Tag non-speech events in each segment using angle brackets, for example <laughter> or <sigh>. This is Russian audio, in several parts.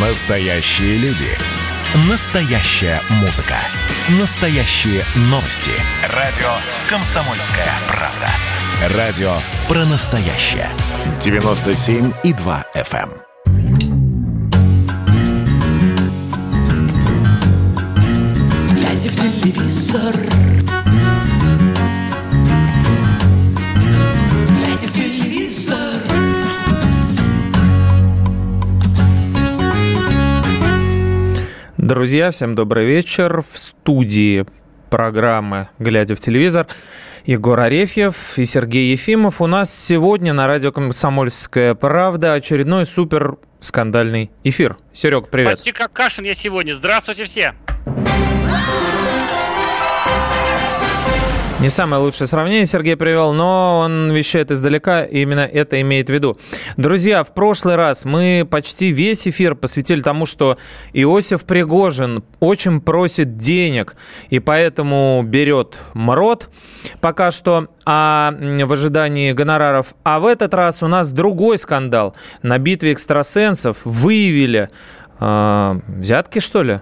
Настоящие люди. Настоящая музыка. Настоящие новости. Радио «Комсомольская правда». Радио про настоящее. 97,2 FM. Глядя в телевизор Друзья, всем добрый вечер. В студии программы «Глядя в телевизор» Егор Арефьев и Сергей Ефимов. У нас сегодня на радио «Комсомольская правда» очередной супер скандальный эфир. Серег, привет. Почти как Кашин я сегодня. Здравствуйте все. Не самое лучшее сравнение Сергей привел, но он вещает издалека, и именно это имеет в виду. Друзья, в прошлый раз мы почти весь эфир посвятили тому, что Иосиф Пригожин очень просит денег, и поэтому берет МРОД пока что, а в ожидании гонораров. А в этот раз у нас другой скандал. На битве экстрасенсов выявили э, взятки, что ли?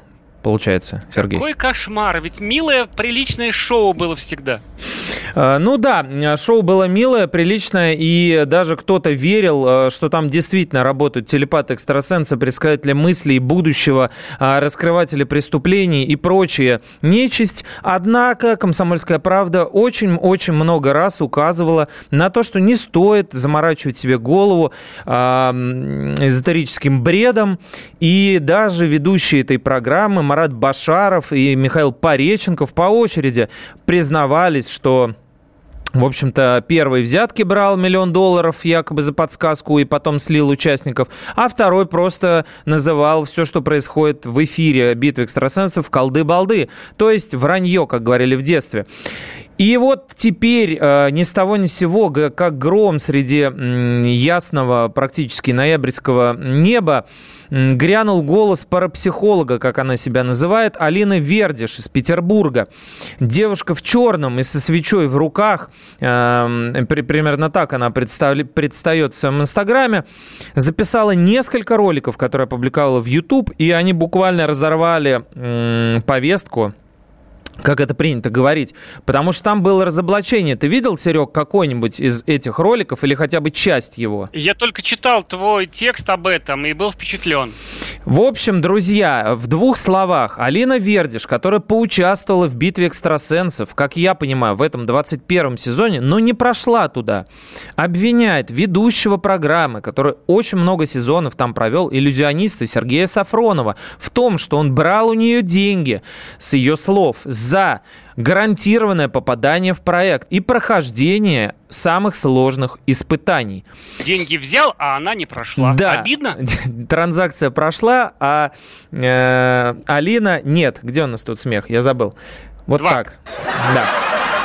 Получается, Сергей. Какой кошмар. Ведь милое, приличное шоу было всегда. Э, Ну да, шоу было милое, приличное, и даже кто-то верил, э, что там действительно работают телепаты, экстрасенсы, предсказатели мыслей будущего, э, раскрыватели преступлений и прочее нечисть. Однако «Комсомольская правда» очень-очень много раз указывала на то, что не стоит заморачивать себе голову эзотерическим бредом. И даже ведущие этой программы Марат Башаров и Михаил Пореченков по очереди признавались, что в общем-то, первый взятки брал миллион долларов якобы за подсказку и потом слил участников, а второй просто называл все, что происходит в эфире битвы экстрасенсов, колды-балды. То есть вранье, как говорили в детстве. И вот теперь э, ни с того ни с сего, как гром среди ясного практически ноябрьского неба, грянул голос парапсихолога, как она себя называет, Алины Вердиш из Петербурга. Девушка в черном и со свечой в руках, э, при- примерно так она предстает в своем инстаграме, записала несколько роликов, которые опубликовала в YouTube, и они буквально разорвали повестку как это принято говорить, потому что там было разоблачение. Ты видел, Серег, какой-нибудь из этих роликов или хотя бы часть его? Я только читал твой текст об этом и был впечатлен. В общем, друзья, в двух словах, Алина Вердиш, которая поучаствовала в битве экстрасенсов, как я понимаю, в этом 21 сезоне, но не прошла туда, обвиняет ведущего программы, который очень много сезонов там провел, иллюзиониста Сергея Сафронова, в том, что он брал у нее деньги, с ее слов, за гарантированное попадание в проект и прохождение самых сложных испытаний. Деньги взял, а она не прошла. Да. Обидно? <laughs> Транзакция прошла, а э, Алина нет. Где у нас тут смех? Я забыл. Вот Два. так. Да.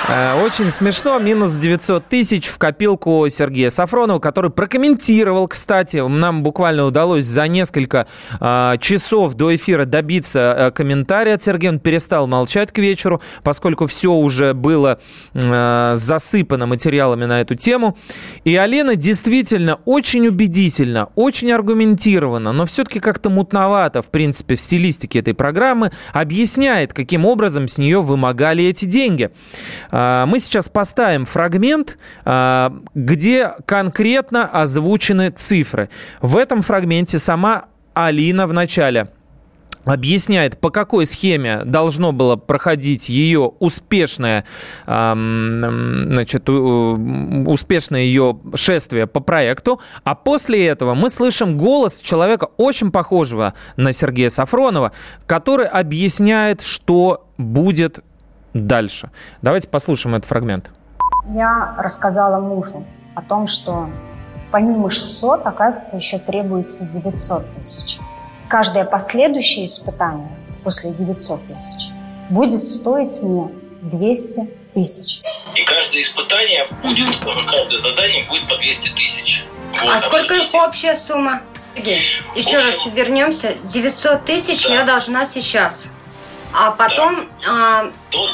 Э, Очень смешно. Минус 900 тысяч в копилку Сергея Сафронова, который прокомментировал, кстати, нам буквально удалось за несколько э, часов до эфира добиться э, комментария от Сергея. Он перестал молчать к вечеру, поскольку все уже было э, засыпано материалами на эту тему. И Алена действительно очень убедительно, очень аргументированно, но все-таки как-то мутновато, в принципе, в стилистике этой программы, объясняет, каким образом с нее вымогали эти деньги. А, Мы сейчас поставим фрагмент, а, где конкретно озвучены цифры. В этом фрагменте сама Алина в начале объясняет, по какой схеме должно было проходить ее успешное, значит, успешное ее шествие по проекту, а после этого мы слышим голос человека очень похожего на Сергея Сафронова, который объясняет, что будет дальше. Давайте послушаем этот фрагмент. Я рассказала мужу о том, что помимо 600, оказывается, еще требуется 900 тысяч. Каждое последующее испытание после 900 тысяч будет стоить мне 200 тысяч. И каждое испытание будет, каждое задание будет по 200 тысяч. Вот, А сколько их общая сумма? Сергей, еще раз вернемся. 900 тысяч Да. я должна сейчас. А потом... а, До,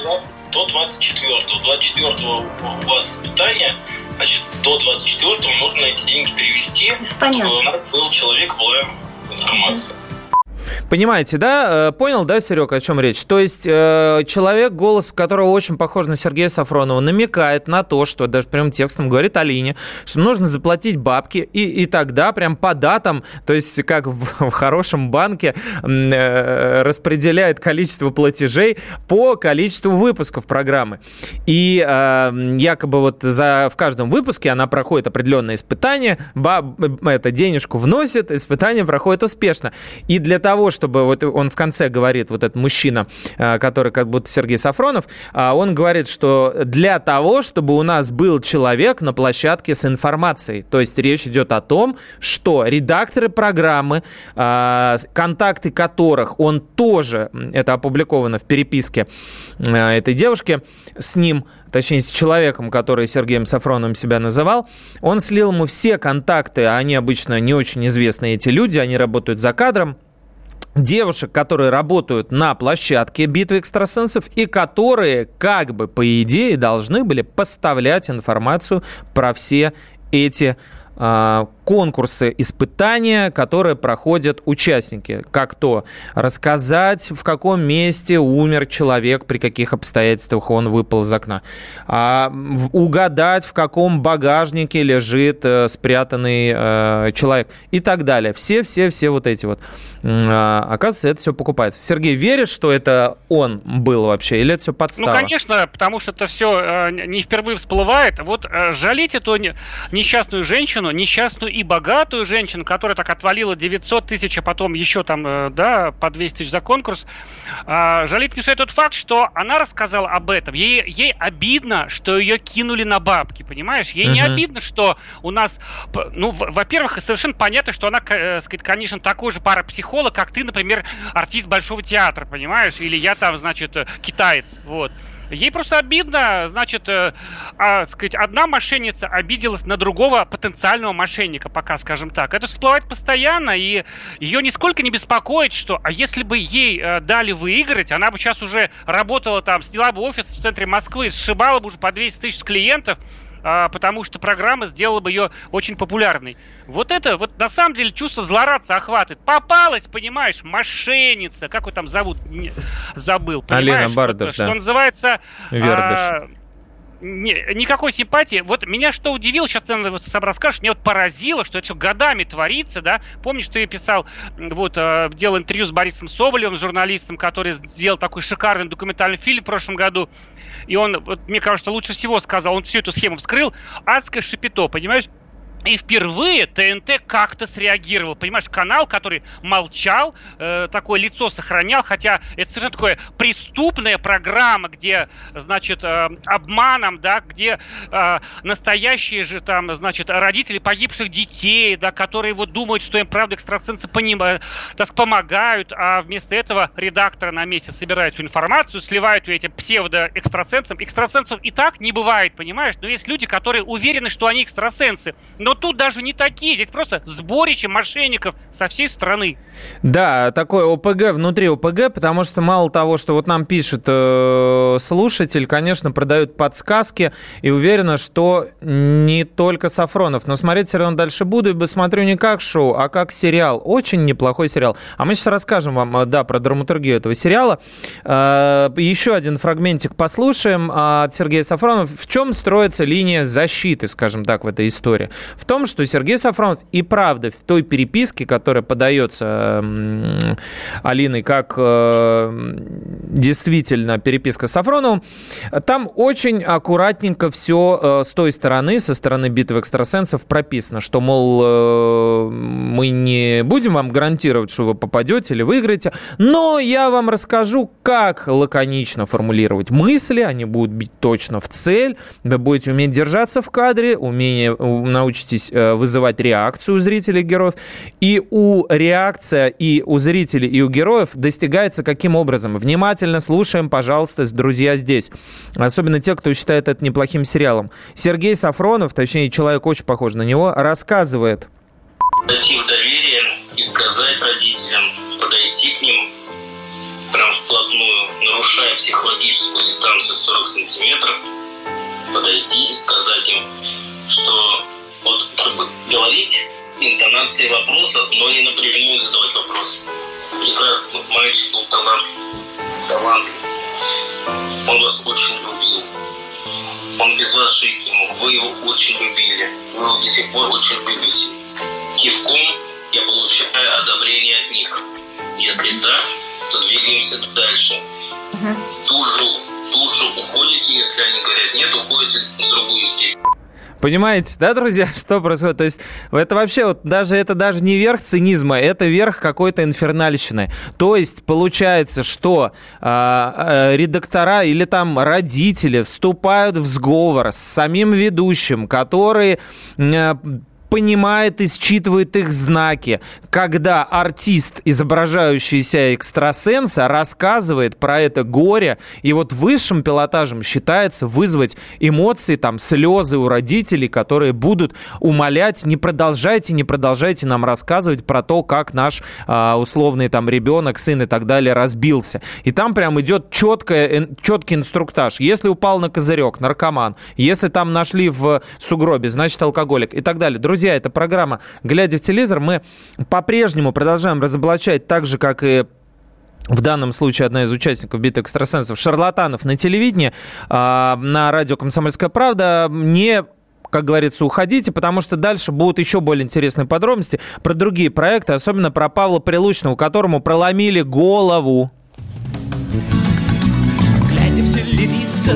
до 24 24 у вас испытание, значит, до 24 нужно эти деньги перевести, понятно. чтобы у нас был человек, была информация. Понимаете, да? Э, понял, да, Серег, о чем речь? То есть э, человек, голос которого очень похож на Сергея Сафронова, намекает на то, что даже прямым текстом говорит Алине, что нужно заплатить бабки, и, и тогда прям по датам, то есть как в, в хорошем банке, э, распределяет количество платежей по количеству выпусков программы. И якобы вот за, в каждом выпуске она проходит определенное испытание, баб, это денежку вносит, испытание проходит успешно. И для того, чтобы вот он в конце говорит, вот этот мужчина, э, который как будто Сергей Сафронов, э, он говорит, что для того, чтобы у нас был человек на площадке с информацией. То есть речь идет о том, что редакторы программы, э, контакты которых он тоже, это опубликовано в переписке этой девушки, с ним точнее, с человеком, который Сергеем Сафроновым себя называл, он слил ему все контакты, а они обычно не очень известные, эти люди, они работают за кадром, девушек, которые работают на площадке битвы экстрасенсов и которые, как бы по идее, должны были поставлять информацию про все эти а, конкурсы, испытания, которые проходят участники. Как то рассказать, в каком месте умер человек, при каких обстоятельствах он выпал из окна. А, угадать, в каком багажнике лежит э, спрятанный э, человек и так далее. Все-все-все вот эти вот. А, оказывается, это все покупается. Сергей, веришь, что это он был вообще, или это все подстава? Ну, конечно, потому что это все э, не впервые всплывает. Вот э, жалеть эту несчастную женщину, несчастную и богатую женщину, которая так отвалила 900 тысяч, а потом еще там, э, да, по 200 тысяч за конкурс, э, жалеть не стоит тот факт, что она рассказала об этом. Ей, ей обидно, что ее кинули на бабки, понимаешь? Ей uh-huh. не обидно, что у нас, ну, во-первых, совершенно понятно, что она, э, сказать, конечно, такой же парапсихолог, как ты, например, артист Большого театра, понимаешь? Или я там, значит, э, китаец, вот. Ей просто обидно, значит, э, а, сказать, одна мошенница обиделась на другого потенциального мошенника, пока, скажем так. Это всплывает постоянно, и ее нисколько не беспокоит, что, а если бы ей э, дали выиграть, она бы сейчас уже работала там, сняла бы офис в центре Москвы, сшибала бы уже по 200 тысяч клиентов, а, потому что программа сделала бы ее очень популярной. Вот это, вот на самом деле чувство злорадца охватывает. Попалась, понимаешь, мошенница, как его там зовут, не, забыл, понимаешь? Алина Бардаш, вот, да. Что называется... Вердыш. А, не, никакой симпатии. Вот меня что удивило, сейчас ты сам расскажешь, мне вот поразило, что это все годами творится, да. Помнишь, ты писал, вот, э, делал интервью с Борисом Соболевым, журналистом, который сделал такой шикарный документальный фильм в прошлом году и он, вот, мне кажется, лучше всего сказал, он всю эту схему вскрыл, адское шипито, понимаешь? И впервые ТНТ как-то среагировал. Понимаешь, канал, который молчал, э, такое лицо сохранял, хотя это совершенно такое преступная программа, где, значит, э, обманом, да, где э, настоящие же там, значит, родители погибших детей, да, которые вот думают, что им правда экстрасенсы понимают, так помогают, а вместо этого редакторы на месте собирают всю информацию, сливают ее этим псевдо-экстрасенсам. Экстрасенсов и так не бывает, понимаешь? Но есть люди, которые уверены, что они экстрасенсы. Но тут даже не такие, здесь просто сборище мошенников со всей страны. Да, такой ОПГ внутри ОПГ, потому что мало того, что вот нам пишет э, слушатель, конечно, продают подсказки и уверена, что не только Сафронов. Но смотреть все равно дальше буду, ибо смотрю не как шоу, а как сериал. Очень неплохой сериал. А мы сейчас расскажем вам, э, да, про драматургию этого сериала. Э, еще один фрагментик послушаем от Сергея Сафронова. В чем строится линия защиты, скажем так, в этой истории? В том, что Сергей Сафронов и правда в той переписке, которая подается Алиной как э, действительно переписка с Сафроновым, там очень аккуратненько все э, с той стороны, со стороны битвы экстрасенсов прописано, что, мол, э, мы не будем вам гарантировать, что вы попадете или выиграете, но я вам расскажу, как лаконично формулировать мысли, они будут бить точно в цель, вы будете уметь держаться в кадре, умение научитесь научитесь э, вызывать реакцию у зрителей героев. И у реакция и у зрителей, и у героев достигается каким образом? Внимательно слушаем, пожалуйста, друзья здесь. Особенно те, кто считает это неплохим сериалом. Сергей Сафронов, точнее, человек очень похож на него, рассказывает. Дойти в доверие и сказать родителям, подойти к ним прям вплотную, нарушая психологическую дистанцию 40 сантиметров, подойти и сказать им, что как бы говорить с интонацией вопроса, но не напрямую задавать вопрос. Прекрасно мальчик был талантлив. талантлив. Он вас очень любил. Он без вас жить не мог. Вы его очень любили. Вы его до сих пор очень любите. Кивком я получаю одобрение от них. Если да, то двигаемся дальше. Тужу, тужу уходите, если они говорят нет, уходите на другую степень. Понимаете, да, друзья, <laughs> что происходит? То есть это вообще вот даже это даже не верх цинизма, это верх какой-то инфернальщины. То есть получается, что э, редактора или там родители вступают в сговор с самим ведущим, который э, понимает и считывает их знаки, когда артист, изображающий себя экстрасенса, рассказывает про это горе, и вот высшим пилотажем считается вызвать эмоции, там, слезы у родителей, которые будут умолять, не продолжайте, не продолжайте нам рассказывать про то, как наш э, условный там ребенок, сын и так далее разбился. И там прям идет четкая, четкий инструктаж. Если упал на козырек, наркоман. Если там нашли в сугробе, значит алкоголик и так далее. Друзья, это программа «Глядя в телевизор». Мы по-прежнему продолжаем разоблачать так же, как и в данном случае одна из участников битвы экстрасенсов, шарлатанов на телевидении, э, на радио «Комсомольская правда», не как говорится, уходите, потому что дальше будут еще более интересные подробности про другие проекты, особенно про Павла Прилучного, которому проломили голову. Глядя в телевизор,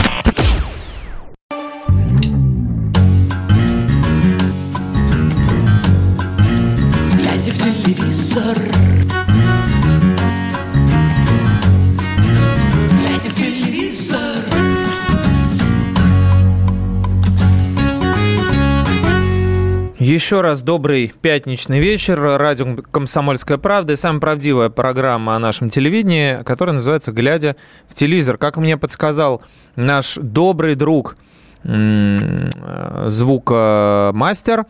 Еще раз добрый пятничный вечер. Радио «Комсомольская правда» и самая правдивая программа о нашем телевидении, которая называется «Глядя в телевизор». Как мне подсказал наш добрый друг, звукомастер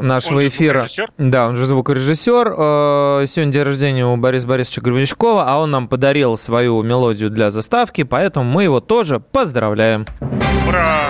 нашего Он эфира. звукорежиссер? Да, он же звукорежиссер. Э, Сегодня день рождения у Бориса Борисовича Гребенщикова, а он нам подарил свою мелодию для заставки, поэтому мы его тоже поздравляем. Ура!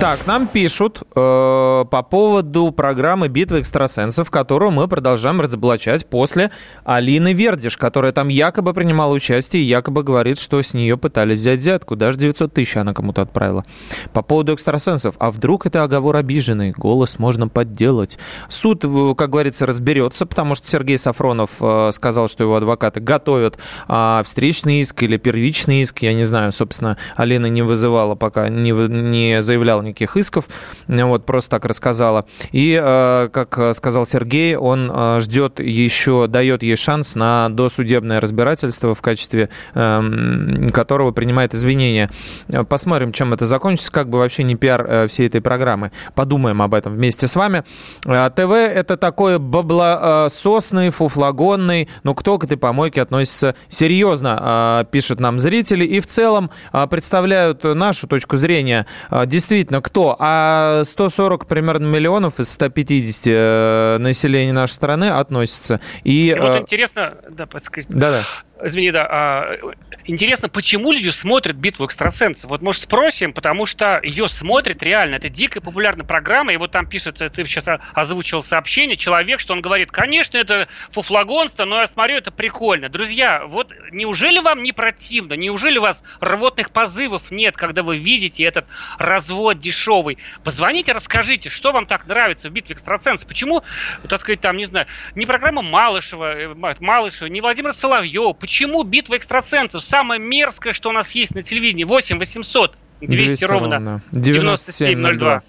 Так, нам пишут э, по поводу программы «Битва экстрасенсов», которую мы продолжаем разоблачать после Алины Вердиш, которая там якобы принимала участие и якобы говорит, что с нее пытались взять взятку. Даже 900 тысяч она кому-то отправила. По поводу экстрасенсов. А вдруг это оговор обиженный? Голос можно подделать. Суд, э, как говорится, разберется, потому что Сергей Сафронов э, сказал, что его адвокаты готовят а, встречный иск или первичный иск. Я не знаю, собственно, Алина не вызывала пока, не, не заявляла никаких исков, вот, просто так рассказала. И, э, как сказал Сергей, он э, ждет еще, дает ей шанс на досудебное разбирательство, в качестве эм, которого принимает извинения. Э, Посмотрим, чем это закончится, как бы вообще не пиар э, всей этой программы. Подумаем об этом вместе с вами. Э, ТВ это такой баблососный, фуфлагонный, но кто к этой помойке относится серьезно, э, пишут нам зрители, и в целом э, представляют нашу точку зрения. Э, Действительно, кто? А 140 примерно миллионов из 150 э, населения нашей страны относятся. И, И вот э, интересно, да, подсказать. да-да. Извини, да. а, интересно, почему люди смотрят битву экстрасенсов? Вот, может, спросим, потому что ее смотрят реально. Это дикая популярная программа. И вот там пишет, ты сейчас озвучил сообщение, человек, что он говорит, конечно, это фуфлагонство, но я смотрю, это прикольно. Друзья, вот неужели вам не противно? Неужели у вас рвотных позывов нет, когда вы видите этот развод дешевый? Позвоните, расскажите, что вам так нравится в битве экстрасенсов? Почему, так сказать, там, не знаю, не программа Малышева, э, Ма- Малышева, не Владимир Соловьев. Почему битва экстрасенсов? Самое мерзкое, что у нас есть на телевидении. 8 800 200, ровно 9702.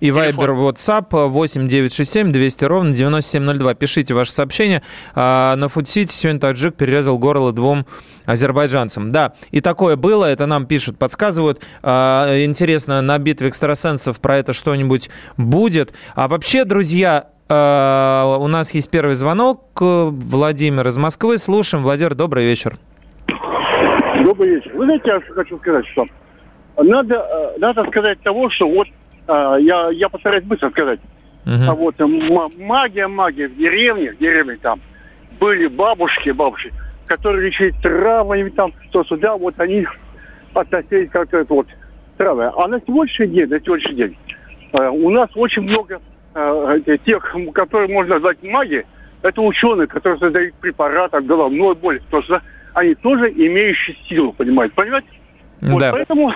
И. Вайбер, WhatsApp 8 967 200 ровно 9702. Пишите ваше сообщение. А, на Фудсити сегодня таджик перерезал горло двум азербайджанцам. Да, и такое было, это нам пишут, подсказывают. А, интересно, на битве экстрасенсов про это что-нибудь будет. А вообще, друзья, у нас есть первый звонок. Владимир из Москвы. Слушаем. Владимир, добрый вечер. Добрый вечер. Вы знаете, я хочу сказать, что надо, э, надо сказать того, что вот э, я, я постараюсь быстро сказать. А вот э, магия, магия в деревне, в деревне там были бабушки, бабушки, которые лечили травмами там, то сюда, вот они относились как это вот травы. А на сегодняшний день, на сегодняшний день э, у нас очень много э, э, тех, которые можно назвать маги, это ученые, которые создают препараты от головной боли, потому что они тоже имеющие силу, понимаете? Понимаете? Вот Да. поэтому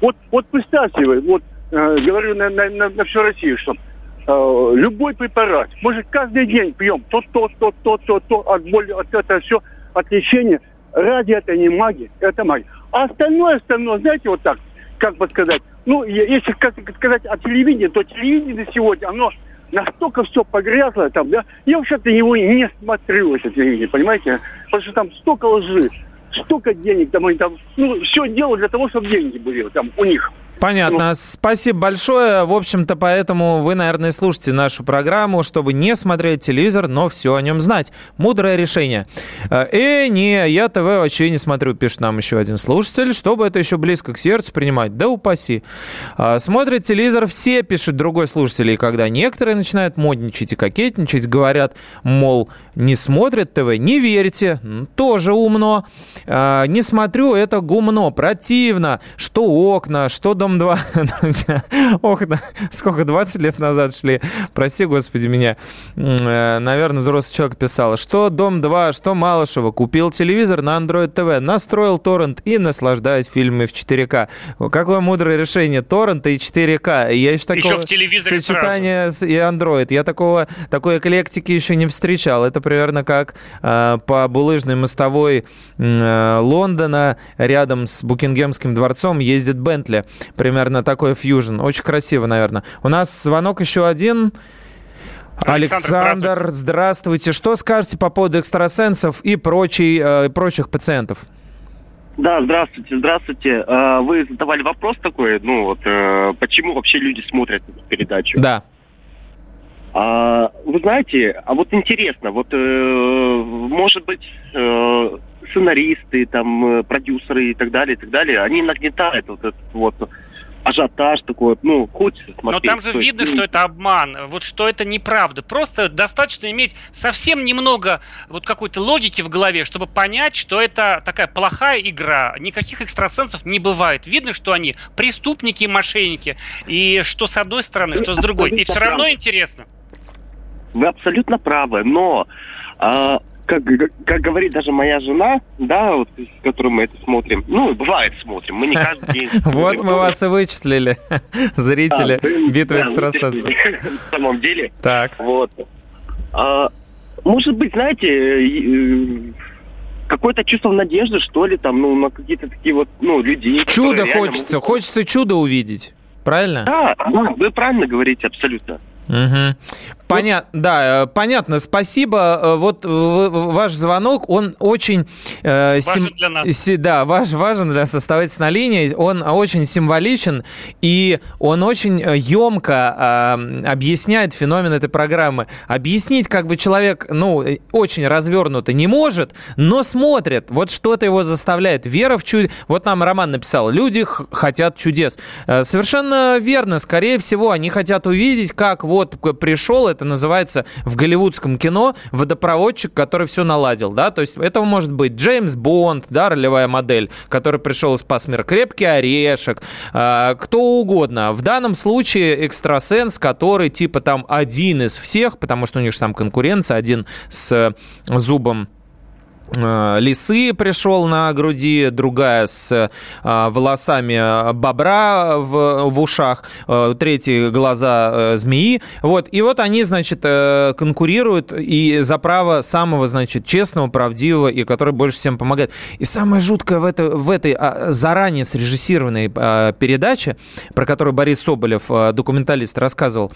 вот, вот представьте вы, вот э, говорю на, на, на, на всю Россию, что э, любой препарат, мы же каждый день пьем то, то, то, то, то, то, от боли, от этого все, от лечения. Ради это не магия, это магия. А остальное, остальное, знаете, вот так, как бы сказать, ну, если сказать о телевидении, то телевидение сегодня, оно настолько все погрязло там, да, я вообще-то его не смотрю, это телевидение, понимаете? Потому что там столько лжи, столько денег, там они там, ну, все делают для того, чтобы деньги были там у них. Понятно. Спасибо большое. В общем-то, поэтому вы, наверное, слушаете нашу программу, чтобы не смотреть телевизор, но все о нем знать. Мудрое решение. Э, не, я ТВ вообще не смотрю, пишет нам еще один слушатель. Чтобы это еще близко к сердцу принимать, да упаси. А, Смотрят телевизор все, пишет другой слушатель. И когда некоторые начинают модничать и кокетничать, говорят, мол, не смотрят ТВ, не верьте. Тоже умно. А, Не смотрю, это гумно, противно. Что окна, что Дом 2. <laughs> Друзья, окна сколько, 20 лет назад шли. Прости, господи, меня. Э, Наверное, взрослый человек писал. Что Дом 2, что Малышева. Купил телевизор на Android TV, настроил торрент и наслаждаюсь фильмами в 4К. Какое мудрое решение. Торрента и 4К. Я еще Еще такого в телевизоре сочетания с- и Android. Я такого, такой эклектики еще не встречал. Это примерно как э, по булыжной мостовой э, Лондона рядом с Букингемским дворцом ездит Бентли. Примерно такой фьюжн. Очень красиво, наверное. У нас звонок еще один. Александр, Александр, здравствуйте. Что скажете по поводу экстрасенсов и прочей, э, прочих пациентов? Да, здравствуйте, здравствуйте. Э, Вы задавали вопрос такой, ну вот, э, почему вообще люди смотрят эту передачу? Да. А, вы знаете, а вот интересно, вот э, может быть э, сценаристы, там продюсеры и так далее, и так далее, они нагнетают вот этот вот ажиотаж такой, ну хочется смотреть. Но там же есть, видно, ну, что это обман, вот что это неправда. Просто достаточно иметь совсем немного вот какой-то логики в голове, чтобы понять, что это такая плохая игра. Никаких экстрасенсов не бывает. Видно, что они преступники и мошенники. И что с одной стороны, что с другой. И все равно интересно. Вы абсолютно правы, но а, как, как- говорит даже моя жена, да, вот, с которой мы это смотрим, ну, бывает смотрим, мы не <laughs> каждый день. Вот мы вас и вычислили, <laughs> зрители вы- битвы экстрасенсов. <laughs> На самом деле. Так. Вот. А, может быть, знаете, какое-то чувство надежды, что ли, там, ну, на какие-то такие вот, ну, людей. Чудо хочется, могут- хочется чудо увидеть. Правильно? Да, да, вы правильно говорите, абсолютно. Мгм. Понятно, да, э, понятно, спасибо. Э, Вот э, ваш звонок, он очень... э, Важен для нас. си- да, ваш, важен для нас оставайтесь на линии. Он очень символичен, и он очень емко объясняет феномен этой программы. Объяснить как бы человек, ну, э, очень развернуто не может, но смотрит. Вот что-то его заставляет. Вера в чудо... Вот нам Роман написал, люди хотят чудес. Э, Совершенно верно. Скорее всего, они хотят увидеть, как вот к- пришел, это называется в голливудском кино, водопроводчик, который все наладил, да, то есть это может быть Джеймс Бонд, да, ролевая модель, который пришел и спас мир, крепкий орешек, э, кто угодно. В данном случае экстрасенс, который типа там один из всех, потому что у них же там конкуренция, один с э, зубом лисы пришел на груди, другая с э, волосами бобра в, в ушах, э, третьи глаза змеи. Вот. И вот они, значит, конкурируют и за право самого, значит, честного, правдивого и который больше всем помогает. И самое жуткое в, это, в этой а, заранее срежиссированной передаче, про которую Борис Соболев, документалист, рассказывал,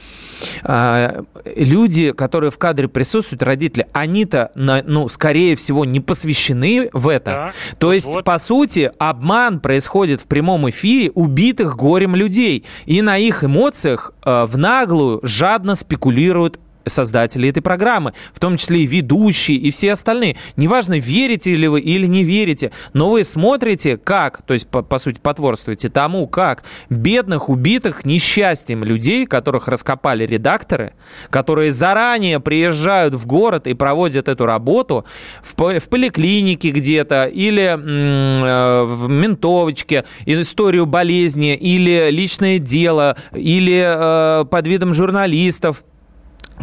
люди, которые в кадре присутствуют, родители, они-то, ну, скорее всего, не посвящены в это. Да. То есть, вот. по сути, обман происходит в прямом эфире убитых горем людей. И на их эмоциях э, в наглую жадно спекулируют создатели этой программы, в том числе и ведущие, и все остальные. Неважно, верите ли вы или не верите, но вы смотрите, как, то есть, по, по сути, потворствуете тому, как бедных, убитых несчастьем людей, которых раскопали редакторы, которые заранее приезжают в город и проводят эту работу в, в поликлинике где-то или э, в ментовочке, историю болезни, или личное дело, или э, под видом журналистов,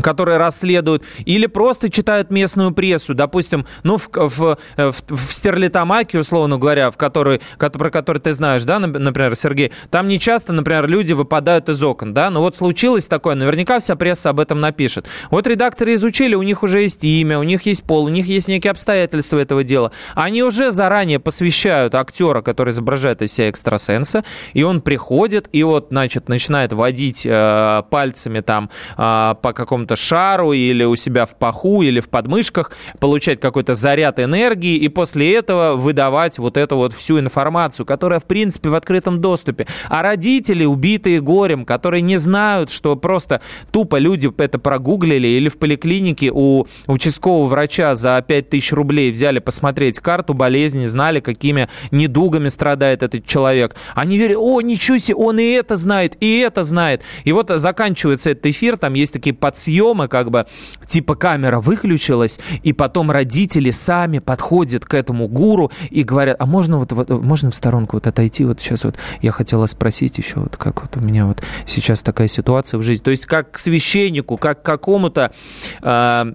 которые расследуют, или просто читают местную прессу, допустим, ну, в, в, в, в Стерлитамаке, условно говоря, в которой, про который ты знаешь, да, например, Сергей, там не часто, например, люди выпадают из окон, да, но вот случилось такое, наверняка вся пресса об этом напишет. Вот редакторы изучили, у них уже есть имя, у них есть пол, у них есть некие обстоятельства этого дела. Они уже заранее посвящают актера, который изображает из себя экстрасенса, и он приходит, и вот, значит, начинает водить э, пальцами там э, по какому какому-то шару или у себя в паху или в подмышках, получать какой-то заряд энергии и после этого выдавать вот эту вот всю информацию, которая, в принципе, в открытом доступе. А родители, убитые горем, которые не знают, что просто тупо люди это прогуглили или в поликлинике у участкового врача за 5000 рублей взяли посмотреть карту болезни, знали, какими недугами страдает этот человек. Они верят, о, ничего себе, он и это знает, и это знает. И вот заканчивается этот эфир, там есть такие подсъемки, съема, как бы, типа камера выключилась, и потом родители сами подходят к этому гуру и говорят, а можно вот, вот можно в сторонку вот отойти, вот сейчас вот я хотела спросить еще, вот как вот у меня вот сейчас такая ситуация в жизни. То есть как к священнику, как к какому-то э,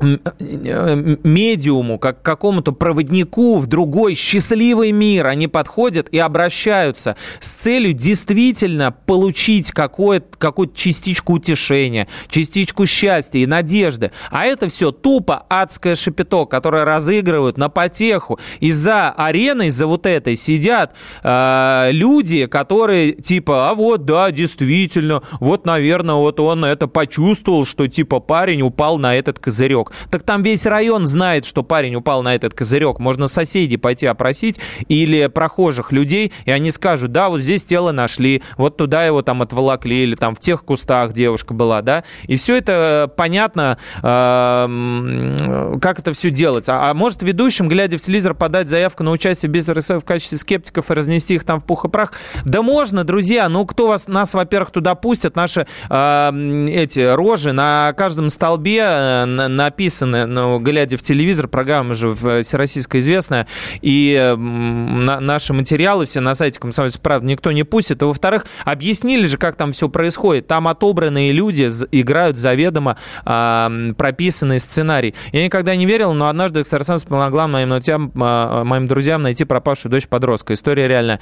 медиуму, как к какому-то проводнику в другой счастливый мир. Они подходят и обращаются с целью действительно получить какую-то какую частичку утешения, частичку счастья и надежды. А это все тупо адское шапито, которое разыгрывают на потеху. И за ареной, за вот этой сидят э, люди, которые типа, а вот, да, действительно, вот, наверное, вот он это почувствовал, что типа парень упал на этот козырек. Так там весь район знает, что парень упал на этот козырек. Можно соседей пойти опросить или прохожих людей, и они скажут, да, вот здесь тело нашли, вот туда его там отволокли, или там в тех кустах девушка была, да. И все это понятно, э, как это все делать. А, может ведущим, глядя в телевизор, подать заявку на участие в бизнес в качестве скептиков и разнести их там в пух и прах? Да можно, друзья. Ну, кто вас, нас, во-первых, туда пустят? Наши э, эти рожи на каждом столбе э, написаны написаны, ну, глядя в телевизор, программа же всероссийская известная, и на, наши материалы все на сайте «Комсомольской правды» никто не пустит. И, во-вторых, объяснили же, как там все происходит. Там отобранные люди играют заведомо а, прописанный сценарий. Я никогда не верил, но однажды экстрасенс помогла моим, друзьям, а, моим друзьям найти пропавшую дочь подростка. История реальная.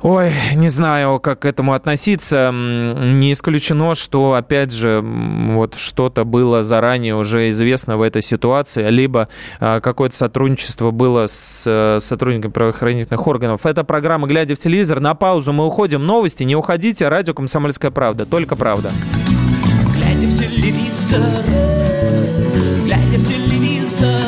Ой, не знаю, как к этому относиться. Не исключено, что, опять же, вот что-то было заранее уже известно в этой ситуации, либо а, какое-то сотрудничество было с э, сотрудниками правоохранительных органов. Это программа «Глядя в телевизор». На паузу мы уходим. Новости. Не уходите. Радио «Комсомольская правда». Только правда. Глядя в телевизор, глядя в телевизор,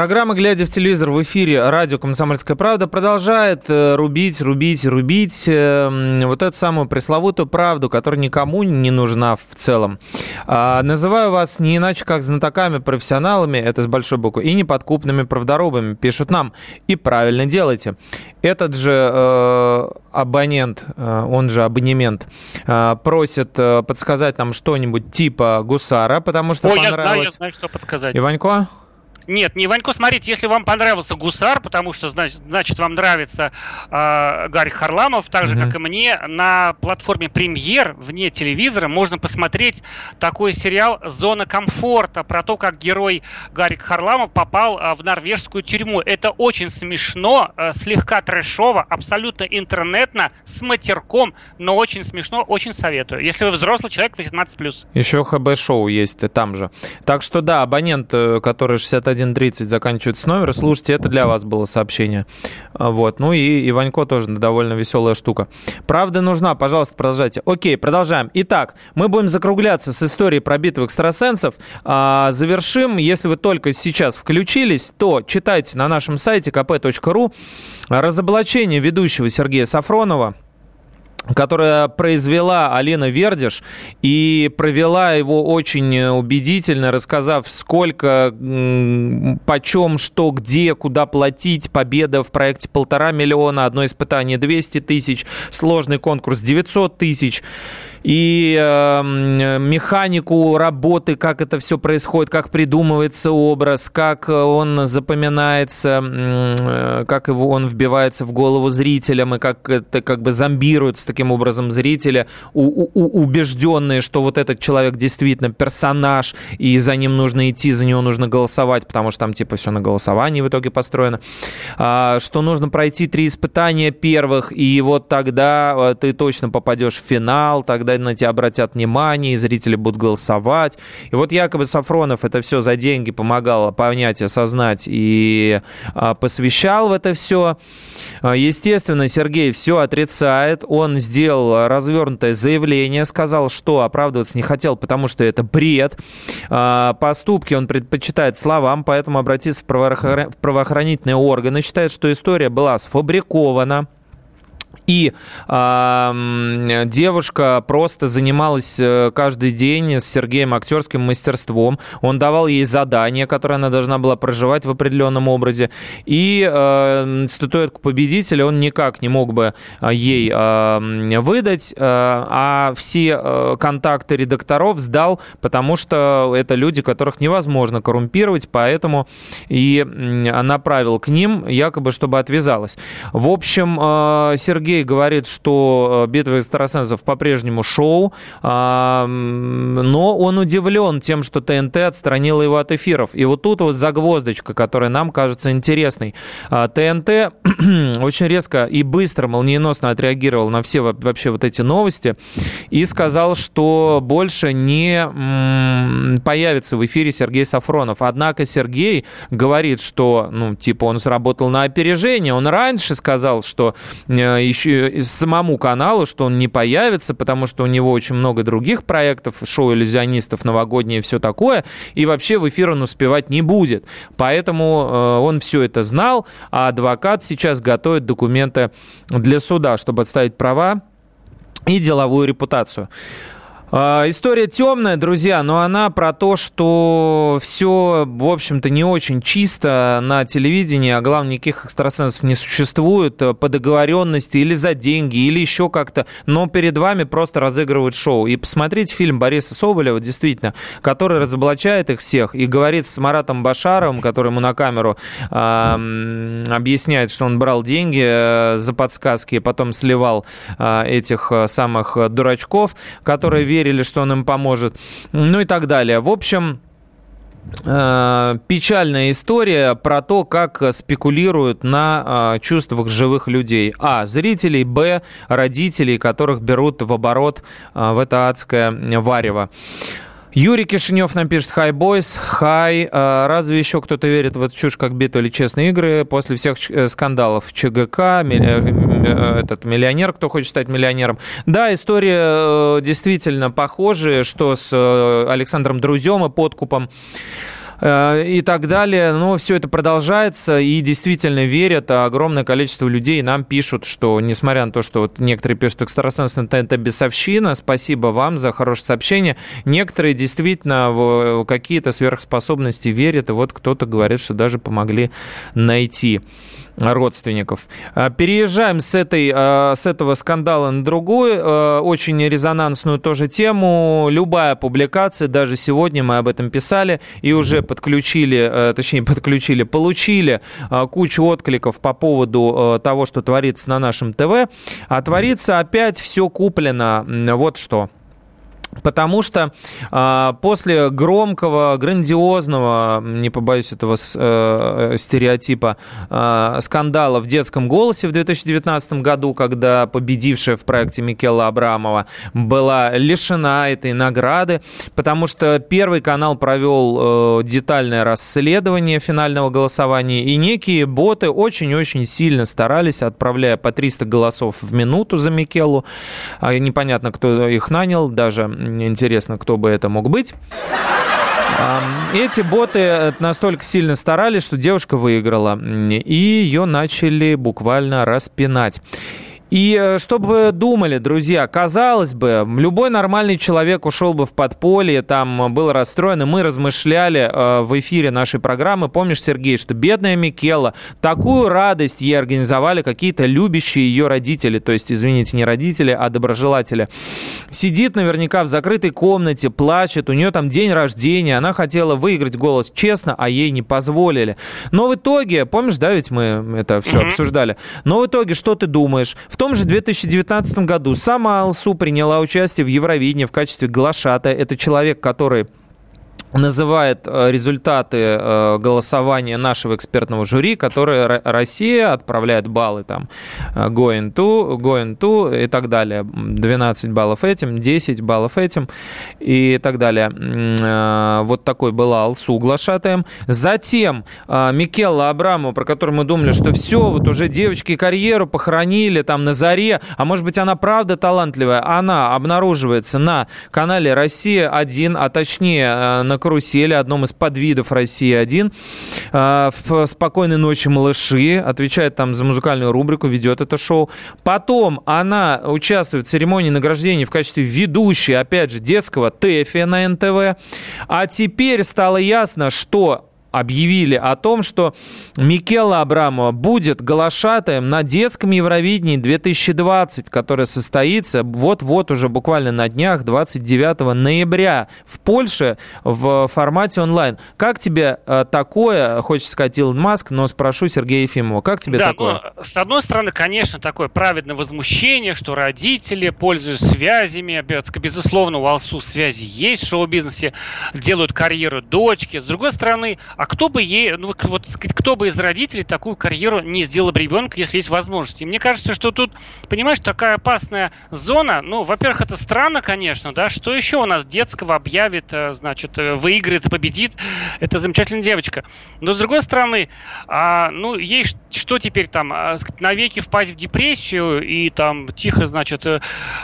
Программа «Глядя в телевизор» в эфире радио «Комсомольская правда» продолжает э, рубить, рубить, рубить э, вот эту самую пресловутую правду, которая никому не нужна в целом. А, называю вас не иначе, как знатоками, профессионалами, это с большой буквы, и неподкупными правдорубами, пишут нам. И правильно делайте. Этот же э, абонент, э, он же абонемент, э, просит э, подсказать нам что-нибудь типа гусара, потому что Ой, я понравилось... знаю, я знаю, что подсказать. Иванько? Нет, не Ванько, смотрите, если вам понравился Гусар, потому что, значит, значит вам нравится э, Гарри Харламов, так же, Мгм. как и мне, на платформе Премьер, вне телевизора, можно посмотреть такой сериал «Зона комфорта», про то, как герой Гарри Харламов попал а, в норвежскую тюрьму. Это очень смешно, э, слегка трэшово, абсолютно интернетно, с матерком, но очень смешно, очень советую. Если вы взрослый человек, 18+. Еще ХБ-шоу есть там же. Так что да, абонент, э, который 6130 заканчивается номер, слушайте, это для вас было сообщение. А, Вот. Ну и Иванько тоже довольно веселая штука. Правда нужна, пожалуйста, продолжайте. Окей, продолжаем. Итак, мы будем закругляться с историей про битву экстрасенсов. А, завершим. Если вы только сейчас включились, то читайте на нашем сайте kp.ru разоблачение ведущего Сергея Сафронова которая произвела Алина Вердиш и провела его очень убедительно, рассказав, сколько, почем, что, где, куда платить. Победа в проекте полтора миллиона, одно испытание 200 тысяч, сложный конкурс 900 тысяч и э, механику работы, как это все происходит, как придумывается образ, как он запоминается, э, как его он вбивается в голову зрителям и как это как бы зомбирует с таким образом зрителя, у, у- убежденные, что вот этот человек действительно персонаж, и за ним нужно идти, за него нужно голосовать, потому что там типа все на голосовании в итоге построено, А, что нужно пройти три испытания первых, и вот тогда э, ты точно попадешь в финал, тогда на тебя обратят внимание, и зрители будут голосовать. И вот якобы Сафронов это все за деньги помогал понять, осознать и а, посвящал в это все. А, Естественно, Сергей все отрицает. Он сделал развернутое заявление, сказал, что оправдываться не хотел, потому что это бред. А, Поступки он предпочитает словам, поэтому обратиться в правоохранительные органы. Считает, что история была сфабрикована. И м, девушка просто занималась э, каждый день с Сергеем актерским мастерством. Он давал ей задания, которые она должна была проживать в определенном образе. И э, статуэтку победителя он никак не мог бы а, ей м, выдать, э, а все э, контакты редакторов сдал, потому что это люди, которых невозможно коррумпировать, поэтому и направил к ним, якобы, чтобы отвязалась. В общем, э, Сергей говорит, что э, «Битва экстрасенсов» по-прежнему шоу, а, но он удивлен тем, что ТНТ отстранила его от эфиров. И вот тут вот загвоздочка, которая нам кажется интересной. А, ТНТ <clears throat> очень резко и быстро, молниеносно отреагировал на все во- вообще вот эти новости и сказал, что больше не появится в эфире Сергей Сафронов. Однако Сергей говорит, что, ну, типа, он сработал на опережение. Он раньше сказал, что э, еще самому каналу, что он не появится, потому что у него очень много других проектов, шоу иллюзионистов, новогодние и все такое, и вообще в эфир он успевать не будет. Поэтому э, он все это знал, а адвокат сейчас готовит документы для суда, чтобы отставить права и деловую репутацию. А, История темная, друзья, но она про то, что все, в общем-то, не очень чисто на телевидении, а главное, никаких экстрасенсов не существует э, по договоренности или за деньги, или еще как-то, но перед вами просто разыгрывают шоу. И посмотрите фильм Бориса Соболева, действительно, который разоблачает их всех и говорит с Маратом Башаровым, который ему на камеру м, объясняет, что он брал деньги э, за подсказки и потом сливал а, этих э, самых э, дурачков, которые верили, что он им поможет, ну и так далее. В общем, э, печальная история про то, как спекулируют на э, чувствах живых людей. А. Зрителей. Б. Родителей, которых берут в оборот э, в это адское варево. Юрий Кишинев нам пишет «Хай, бойс, хай». Разве еще кто-то верит в эту чушь, как битва или честные игры? После всех э, скандалов ЧГК, ми- э, э, этот миллионер, кто хочет стать миллионером. Да, история действительно похожая, что с Александром Друзем и подкупом. Э, и так далее. Но все это продолжается и действительно верят. Огромное количество людей нам пишут, что несмотря на то, что вот некоторые пишут, экстрасенс это бесовщина, спасибо вам за хорошее сообщение. Некоторые действительно в какие-то сверхспособности верят, и вот кто-то говорит, что даже помогли найти родственников. А, переезжаем с, этой, с этого скандала на другую, а, очень резонансную тоже тему. Любая публикация, даже сегодня мы об этом писали, и уже подключили, точнее <laughs> подключили, получили кучу откликов по поводу того, что творится на нашем ТВ. А творится опять все куплено. Вот что. Потому что э, после громкого, грандиозного, не побоюсь этого э, стереотипа, э, скандала в детском голосе в 2019 году, когда победившая в проекте Микела Абрамова была лишена этой награды, потому что Первый канал провел э, детальное расследование финального голосования, и некие боты очень-очень сильно старались, отправляя по 300 голосов в минуту за Микелу. Непонятно, кто их нанял, даже интересно, кто бы это мог быть. Эти боты настолько сильно старались, что девушка выиграла, и ее начали буквально распинать. И э, чтобы вы думали, друзья, казалось бы, любой нормальный человек ушел бы в подполье, там был расстроен, и мы размышляли э, в эфире нашей программы, помнишь, Сергей, что бедная Микела, такую радость ей организовали какие-то любящие ее родители, то есть, извините, не родители, а доброжелатели. Сидит наверняка в закрытой комнате, плачет, у нее там день рождения, она хотела выиграть голос честно, а ей не позволили. Но в итоге, помнишь, да, ведь мы это все mm-hmm. обсуждали, но в итоге что ты думаешь? В том же 2019 году сама Алсу приняла участие в Евровидении в качестве глашата. Это человек, который называет э, результаты э, голосования нашего экспертного жюри, которое Россия отправляет баллы там э, going to, going to и так далее. 12 баллов этим, 10 баллов этим и так далее. Вот такой был Алсу глашатаем. Затем Микелла Абрамова, про которую мы думали, что все, вот уже девочки карьеру похоронили там на заре, а может быть она правда талантливая, она обнаруживается на канале «Россия-1», а точнее на «Карусели», одном из подвидов «Россия-1». А, в «Спокойной ночи, малыши». Отвечает там за музыкальную рубрику, ведет это шоу. Потом она участвует в церемонии награждения в качестве ведущей, опять же, детского ТЭФИ на НТВ. А теперь стало ясно, что объявили о том, что Микела Абрамова будет глашатаем на детском Евровидении 2020, которое состоится вот-вот уже буквально на днях, 29 ноября в Польше в формате онлайн. Как тебе э, такое, хочется сказать Илон Маск, но спрошу Сергея Ефимова, как тебе да, такое? Ну, с одной стороны, конечно, такое праведное возмущение, что родители, пользуясь связями, безусловно, у Алсу связи есть в шоу-бизнесе, делают карьеру дочки. С другой стороны, а кто бы ей, ну вот кто бы из родителей такую карьеру не сделал бы ребенка, если есть возможность? И мне кажется, что тут, понимаешь, такая опасная зона. Ну, во-первых, это странно, конечно, да. Что еще у нас детского объявит, э, значит, э, выиграет, победит? Это замечательная девочка. Но с другой стороны, а, ну, ей что теперь там, а, навеки впасть в депрессию и там тихо, значит, э,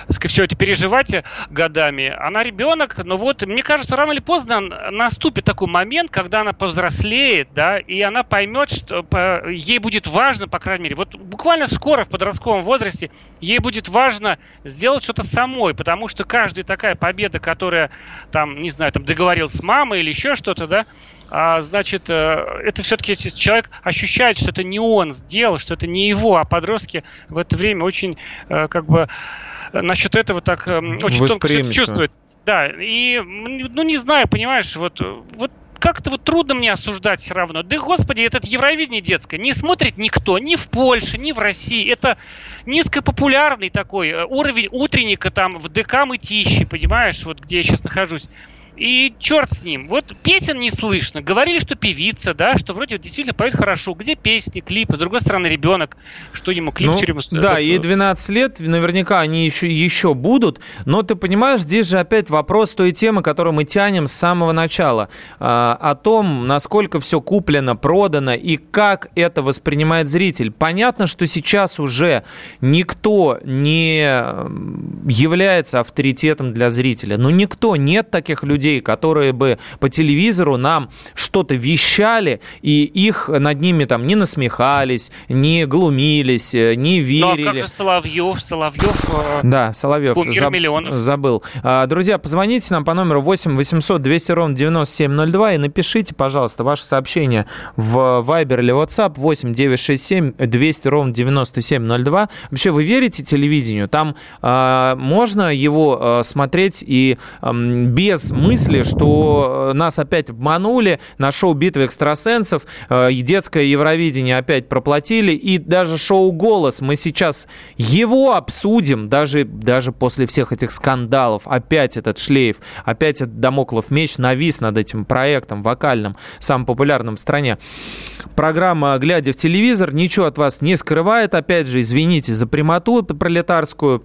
все это переживать годами. Она ребенок, но вот, мне кажется, рано или поздно наступит такой момент, когда она повзрослеет повзрослеет, да, и она поймет, что по, ей будет важно, по крайней мере, вот буквально скоро в подростковом возрасте ей будет важно сделать что-то самой, потому что каждая такая победа, которая там, не знаю, там договорил с мамой или еще что-то, да, а, значит, э, это все-таки человек ощущает, что это не он сделал, что это не его, а подростки в это время очень, э, как бы, насчет этого так эм, очень тонко чувствуют. Да, и, ну, не знаю, понимаешь, вот, вот как-то вот трудно мне осуждать все равно. Да, господи, этот Евровидение детское не смотрит никто, ни в Польше, ни в России. Это низкопопулярный такой э, уровень утренника там в ДК Мытищи, понимаешь, вот где я сейчас нахожусь. И черт с ним. Вот песен не слышно. Говорили, что певица, да, что вроде действительно поет хорошо. Где песни, клипы? С другой стороны, ребенок. Что ему клип ну, через... Да, ей 12 лет, наверняка они еще, еще будут. Но ты понимаешь, здесь же опять вопрос той темы, которую мы тянем с самого начала. А, о том, насколько все куплено, продано и как это воспринимает зритель. Понятно, что сейчас уже никто не является авторитетом для зрителя. Ну, никто. Нет таких людей людей, которые бы по телевизору нам что-то вещали, и их над ними там не насмехались, не глумились, э, не верили. Ну, а как же Соловьев? Соловьев... Э, да, Соловьев. Заб... миллионов. Забыл. А, друзья, позвоните нам по номеру 8 800 200 ровно 9702 и напишите, пожалуйста, ваше сообщение в Viber или WhatsApp 8 967 200 ровно 9702. Вообще, вы верите телевидению? Там э, можно его э, смотреть и э, без мысли, что нас опять обманули на шоу «Битва экстрасенсов», э, и детское Евровидение опять проплатили, и даже шоу «Голос» мы сейчас его обсудим, даже, даже после всех этих скандалов. Опять этот шлейф, опять этот домоклов меч навис над этим проектом вокальным, самым популярным в стране. Программа «Глядя в телевизор» ничего от вас не скрывает. Опять же, извините за прямоту пролетарскую.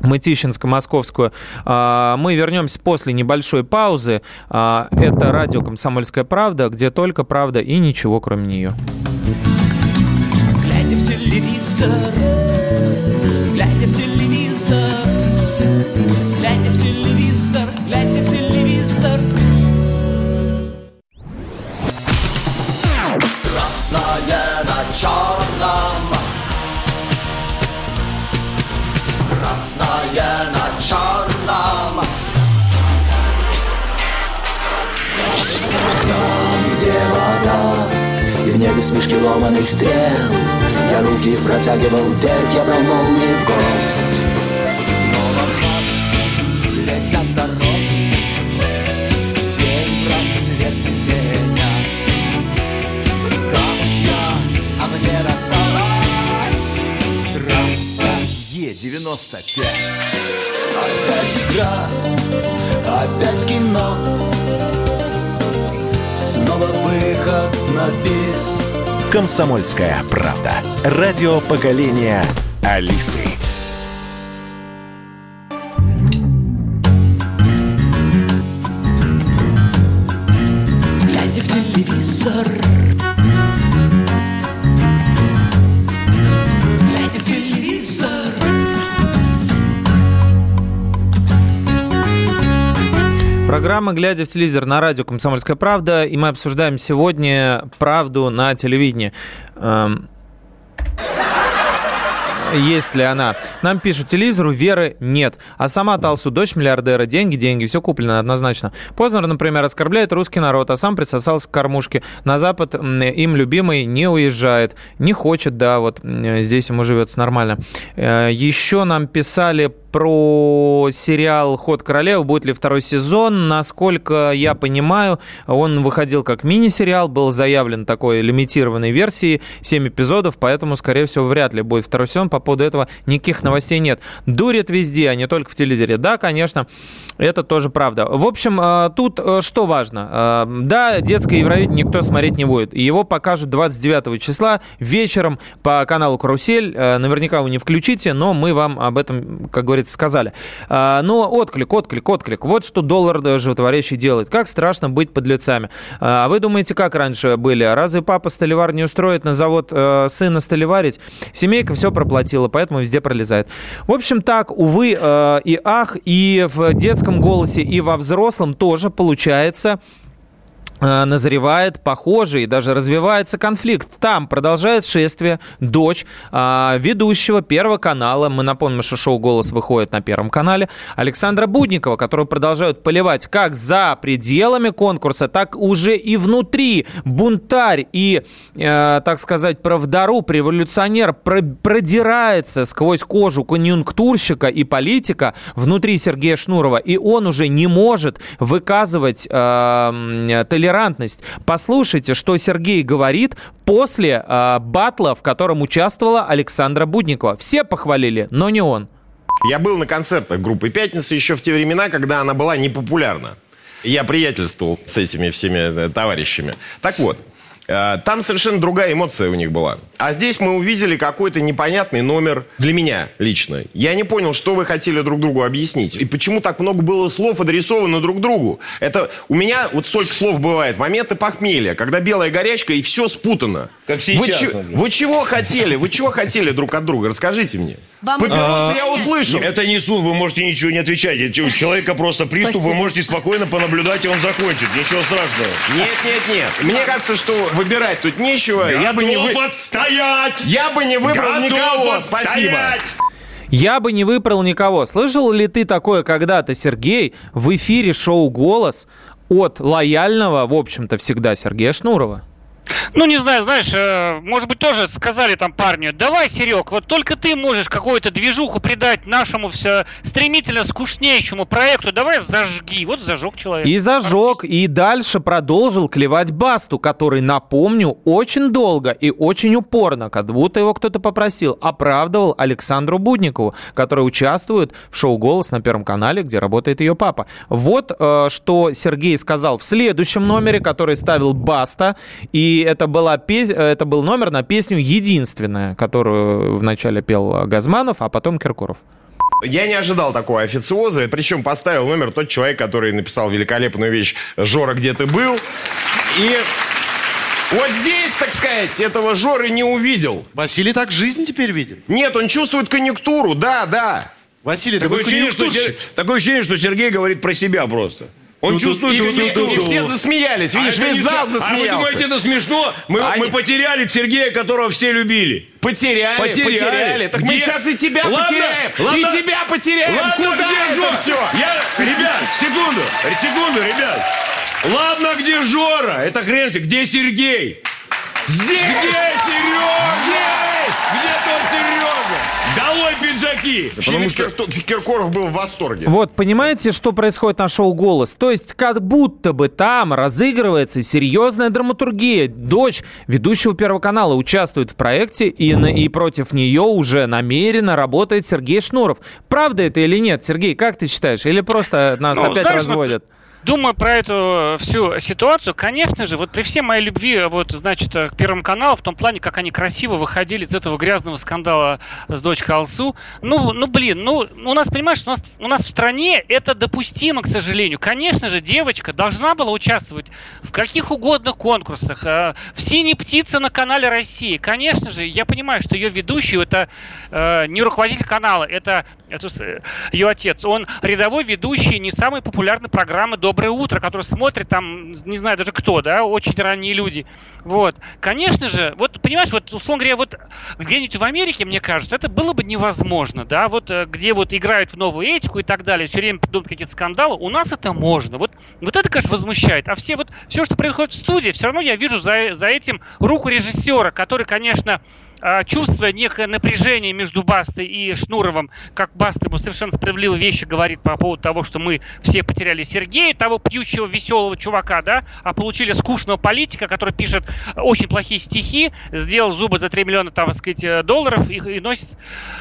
Мытищинско-Московскую. А, мы вернемся после небольшой паузы. А, это радио «Комсомольская правда», где только правда и ничего кроме нее. Глядя в телевизор, глядя в телевизор, смешки ломаных стрел. Я руки протягивал вверх Я брал молнии в гость. Снова в летят дороги. День менять Как я, а мне рассталась Трасса Е-95 Опять игра, опять кино. Снова выход на бис «Комсомольская правда». Радио поколения Алисы. Программа «Глядя в телевизор» на радио «Комсомольская правда», и мы обсуждаем сегодня правду на телевидении. Эм, Есть ли она? Нам пишут, телевизору веры нет. А сама Талсу дочь миллиардера. Деньги, деньги, все куплено однозначно. Познер, например, оскорбляет русский народ, а сам присосался к кормушке. На Запад им любимый не уезжает. Не хочет, да, вот здесь ему живется нормально. Э, Еще нам писали про сериал «Ход королевы», будет ли второй сезон. Насколько я понимаю, он выходил как мини-сериал, был заявлен такой лимитированной версии, 7 эпизодов, поэтому, скорее всего, вряд ли будет второй сезон. По поводу этого никаких новостей нет. Дурят везде, а не только в телевизоре. Да, конечно, это тоже правда. В общем, э, тут э, что важно? Э, Да, детское Евровидение никто смотреть не будет. Его покажут 29 числа вечером по каналу «Карусель». Наверняка вы не включите, но мы вам об этом, как говорится, сказали. А, Но отклик, отклик, отклик. Вот что доллар да, животворящий делает. Как страшно быть подлецами. А вы думаете, как раньше были? Разве папа Столивар не устроит на завод э, сына Столиварить? Семейка все проплатила, поэтому везде пролезает. В общем, так, увы э, и ах, и в детском голосе, и во взрослом тоже получается э, назревает похожий, даже развивается конфликт. Там продолжает шествие дочь а, ведущего Первого канала, мы напомним, что шоу «Голос» выходит на Первом канале, Александра Будникова, которую продолжают поливать как за пределами конкурса, так уже и внутри. Бунтарь и, э, так сказать, правдоруб, революционер про- продирается сквозь кожу конъюнктурщика и политика внутри Сергея Шнурова, и он уже не может выказывать э, м, толерантность. Послушайте, что Сергей говорит после э, батла, в котором участвовала Александра Будникова. Все похвалили, но не он. Я был на концертах группы «Пятница» еще в те времена, когда она была непопулярна. Я приятельствовал с этими всеми э, товарищами. Так вот, там совершенно другая эмоция у них была. А здесь мы увидели какой-то непонятный номер для меня лично. Я не понял, что вы хотели друг другу объяснить. И почему так много было слов адресовано друг другу. Это у меня вот столько слов бывает. Моменты похмелья, когда белая горячка и все спутано. Как сейчас, Вы, например. вы чего хотели? Вы чего хотели друг от друга? Расскажите мне. Вам Папиросы я услышал. Это не сон, вы можете ничего не отвечать. У человека просто приступ, вы можете спокойно понаблюдать, и он закончит. Ничего страшного. Нет, нет, нет. Мне кажется, что выбирать тут нечего. Я бы не вы... Готов отстоять! Я бы не выбрал Готов никого. Спасибо. отстоять! Я бы не выбрал никого. Слышал ли ты такое когда-то, Сергей, в эфире шоу «Голос» от лояльного, в общем-то, всегда Сергея Шнурова? Ну, не знаю, знаешь, э, может быть, тоже сказали там парню, давай, Серег, вот только ты можешь какую-то движуху придать нашему все стремительно скучнейшему проекту, давай зажги. Вот зажег человек. И зажег, и дальше продолжил клевать Басту, который, напомню, очень долго и очень упорно, как будто его кто-то попросил, оправдывал Александру Будникову, которая участвует в шоу «Голос» на Первом канале, где работает ее папа. Вот э, что Сергей сказал в следующем номере, который ставил Баста, и это, была пес... это был номер на песню «Единственная», которую вначале пел Газманов, а потом Киркоров. Я не ожидал такого официоза. Причем поставил номер тот человек, который написал великолепную вещь «Жора, где ты был?». И вот здесь, так сказать, этого Жоры не увидел. Василий так жизнь теперь видит. Нет, он чувствует конъюнктуру, да, да. Василий, Такое такой ощущение, что, такое ощущение, что Сергей говорит про себя просто. Он Ну, чувствует... и эту- и все засмеялись. А Видишь, это весь зал все- А вы засмеялся. думаете, это смешно? Мы, А мы они- потеряли Сергея, которого все любили. Потеряли, потеряли. Так мы Где? сейчас и тебя Ладно, потеряем. ладно. И тебя потеряем. Ладно, Куда где это Жора? все? Я, ребят, секунду, секунду, ребят. Ладно, где Жора? Это хрен себе. Где Сергей? Здесь! Где Сережа? Здесь! Где тот Сережа? Долой пиджаки! Потому что Киркоров был в восторге. Вот, понимаете, что происходит на шоу «Голос»? То есть, как будто бы там разыгрывается серьезная драматургия. Дочь ведущего Первого канала участвует в проекте, и, на- и против нее уже намеренно работает Сергей Шнуров. Правда это или нет, Сергей, как ты считаешь? Или просто нас Ну, опять знаешь, вот разводят? Думаю про эту всю ситуацию, конечно же, вот при всей моей любви, вот, значит, к Первому каналу, в том плане, как они красиво выходили из этого грязного скандала с дочкой Алсу, ну, ну, блин, ну, у нас, понимаешь, у нас, у нас в стране это допустимо, к сожалению. Конечно же, девочка должна была участвовать в каких угодно конкурсах, э, в «Синей птице» на канале России. Конечно же, я понимаю, что ее ведущий, это э, не руководитель канала, это, это э, ее отец. Он рядовой ведущий не самой популярной программы «Доброе утро», которую смотрят там, не знаю даже кто, да, очень ранние люди. Вот. Конечно же, вот, понимаешь, вот, условно говоря, вот где-нибудь в Америке, мне кажется, это было бы невозможно, да, вот э, где вот играют в новую этику и так далее, все время придумывают какие-то скандалы, у нас это можно. Вот, вот это, конечно, возмущает. А все вот, все, что происходит в студии, все равно я вижу за, за этим руку режиссера, который, конечно, чувствуя некое напряжение между Бастой и Шнуровым, как Баста ему совершенно справедливые вещи говорит по поводу того, что мы все потеряли Сергея, того пьющего веселого чувака, да, а получили скучного политика, который пишет очень плохие стихи, сделал зубы за 3 миллиона, там, так сказать, э, долларов и, и носит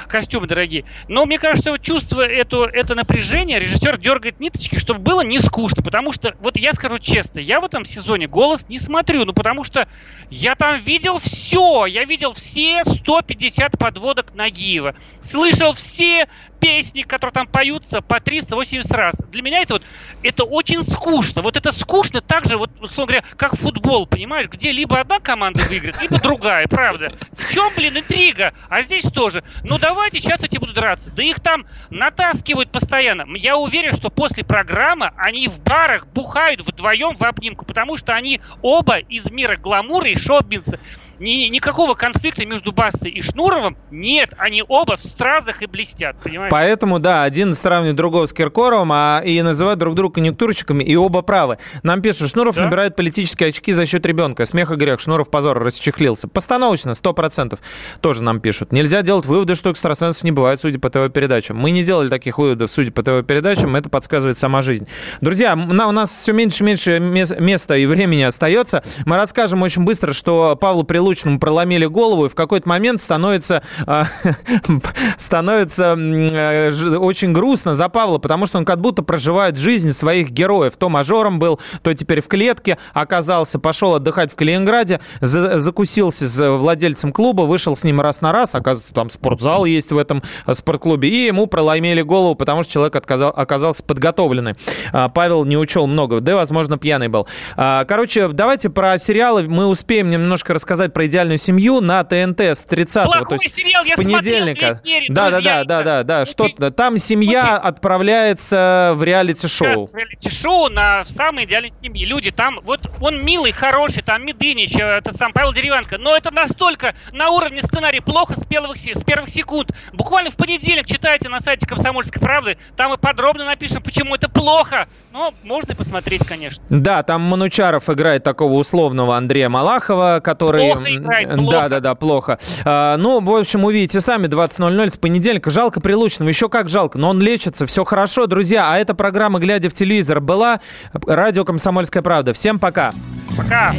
костюмы дорогие. Но мне кажется, вот чувствуя эту, это напряжение, режиссер дергает ниточки, чтобы было не скучно, потому что, вот я скажу честно, я в этом сезоне «Голос» не смотрю, ну потому что я там видел все, я видел все 150 подводок Нагиева, слышал все песни, которые там поются по 380 раз. Для меня это вот, это очень скучно. Вот это скучно так же, вот, условно говоря, как футбол, понимаешь, где либо одна команда выиграет, либо другая, правда. В чем, блин, интрига? А здесь тоже. Ну давайте, сейчас эти будут драться. Да их там натаскивают постоянно. Я уверен, что после программы они в барах бухают вдвоем в обнимку, потому что они оба из мира гламура и шоу-бизнеса. Ни- никакого конфликта между Бастой и Шнуровым нет. Они оба в стразах и блестят, понимаешь? Поэтому, да, один сравнивает другого с Киркоровым, а и называют друг друга конъюнктурщиками, и оба правы. Нам пишут, Шнуров набирает политические очки за счет ребенка. Смех и грех. Шнуров позор расчехлился. Постановочно, 100%. Тоже нам пишут. Нельзя делать выводы, что экстрасенсов не бывает, судя по ТВ-передачам. Мы не делали таких выводов, судя по ТВ-передачам. Это подсказывает сама жизнь. Друзья, на- у нас все меньше и меньше мес- места и времени остается. Мы расскажем очень быстро, что Павлу Прилучному проломили голову, и в какой-то момент становится, а, <laughs> становится м, э, очень грустно за Павла, потому что он как будто проживает жизнь своих героев. То мажором был, то теперь в клетке оказался, пошел отдыхать в Калининграде, за- закусился с владельцем клуба, вышел с ним раз на раз, оказывается, там спортзал есть в этом э, спортклубе, и ему проломили голову, потому что человек отказал- оказался подготовленный. А, Павел не учел много, да, возможно, пьяный был. А, Короче, давайте про сериалы мы успеем немножко рассказать про идеальную семью на ТНТ с 30 Плохой то есть сериал, с смотрел понедельника. серии, да, да, да, да, да, да, что там семья отправляется в реалити-шоу. реалити-шоу на в самой идеальной семье. Люди там, вот он милый, хороший, там Медынич, э, этот сам Павел Деревянко, но это настолько на уровне сценария плохо с первых, с первых секунд. Буквально в понедельник читайте на сайте Комсомольской правды, там мы подробно напишем, почему это плохо. Но можно и посмотреть, конечно. Да, там Манучаров играет такого условного Андрея Малахова, который... Плохо играет, плохо. Да, да, да, плохо. А, ну, в общем, увидите сами 20.00 с понедельника. Жалко Прилучного, еще как жалко, но он лечится, все хорошо, друзья. А эта программа «Глядя в телевизор» была. Радио «Комсомольская правда». Всем пока. Пока.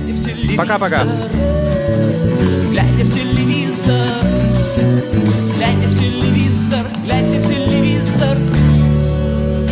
Пока-пока. Глядя в телевизор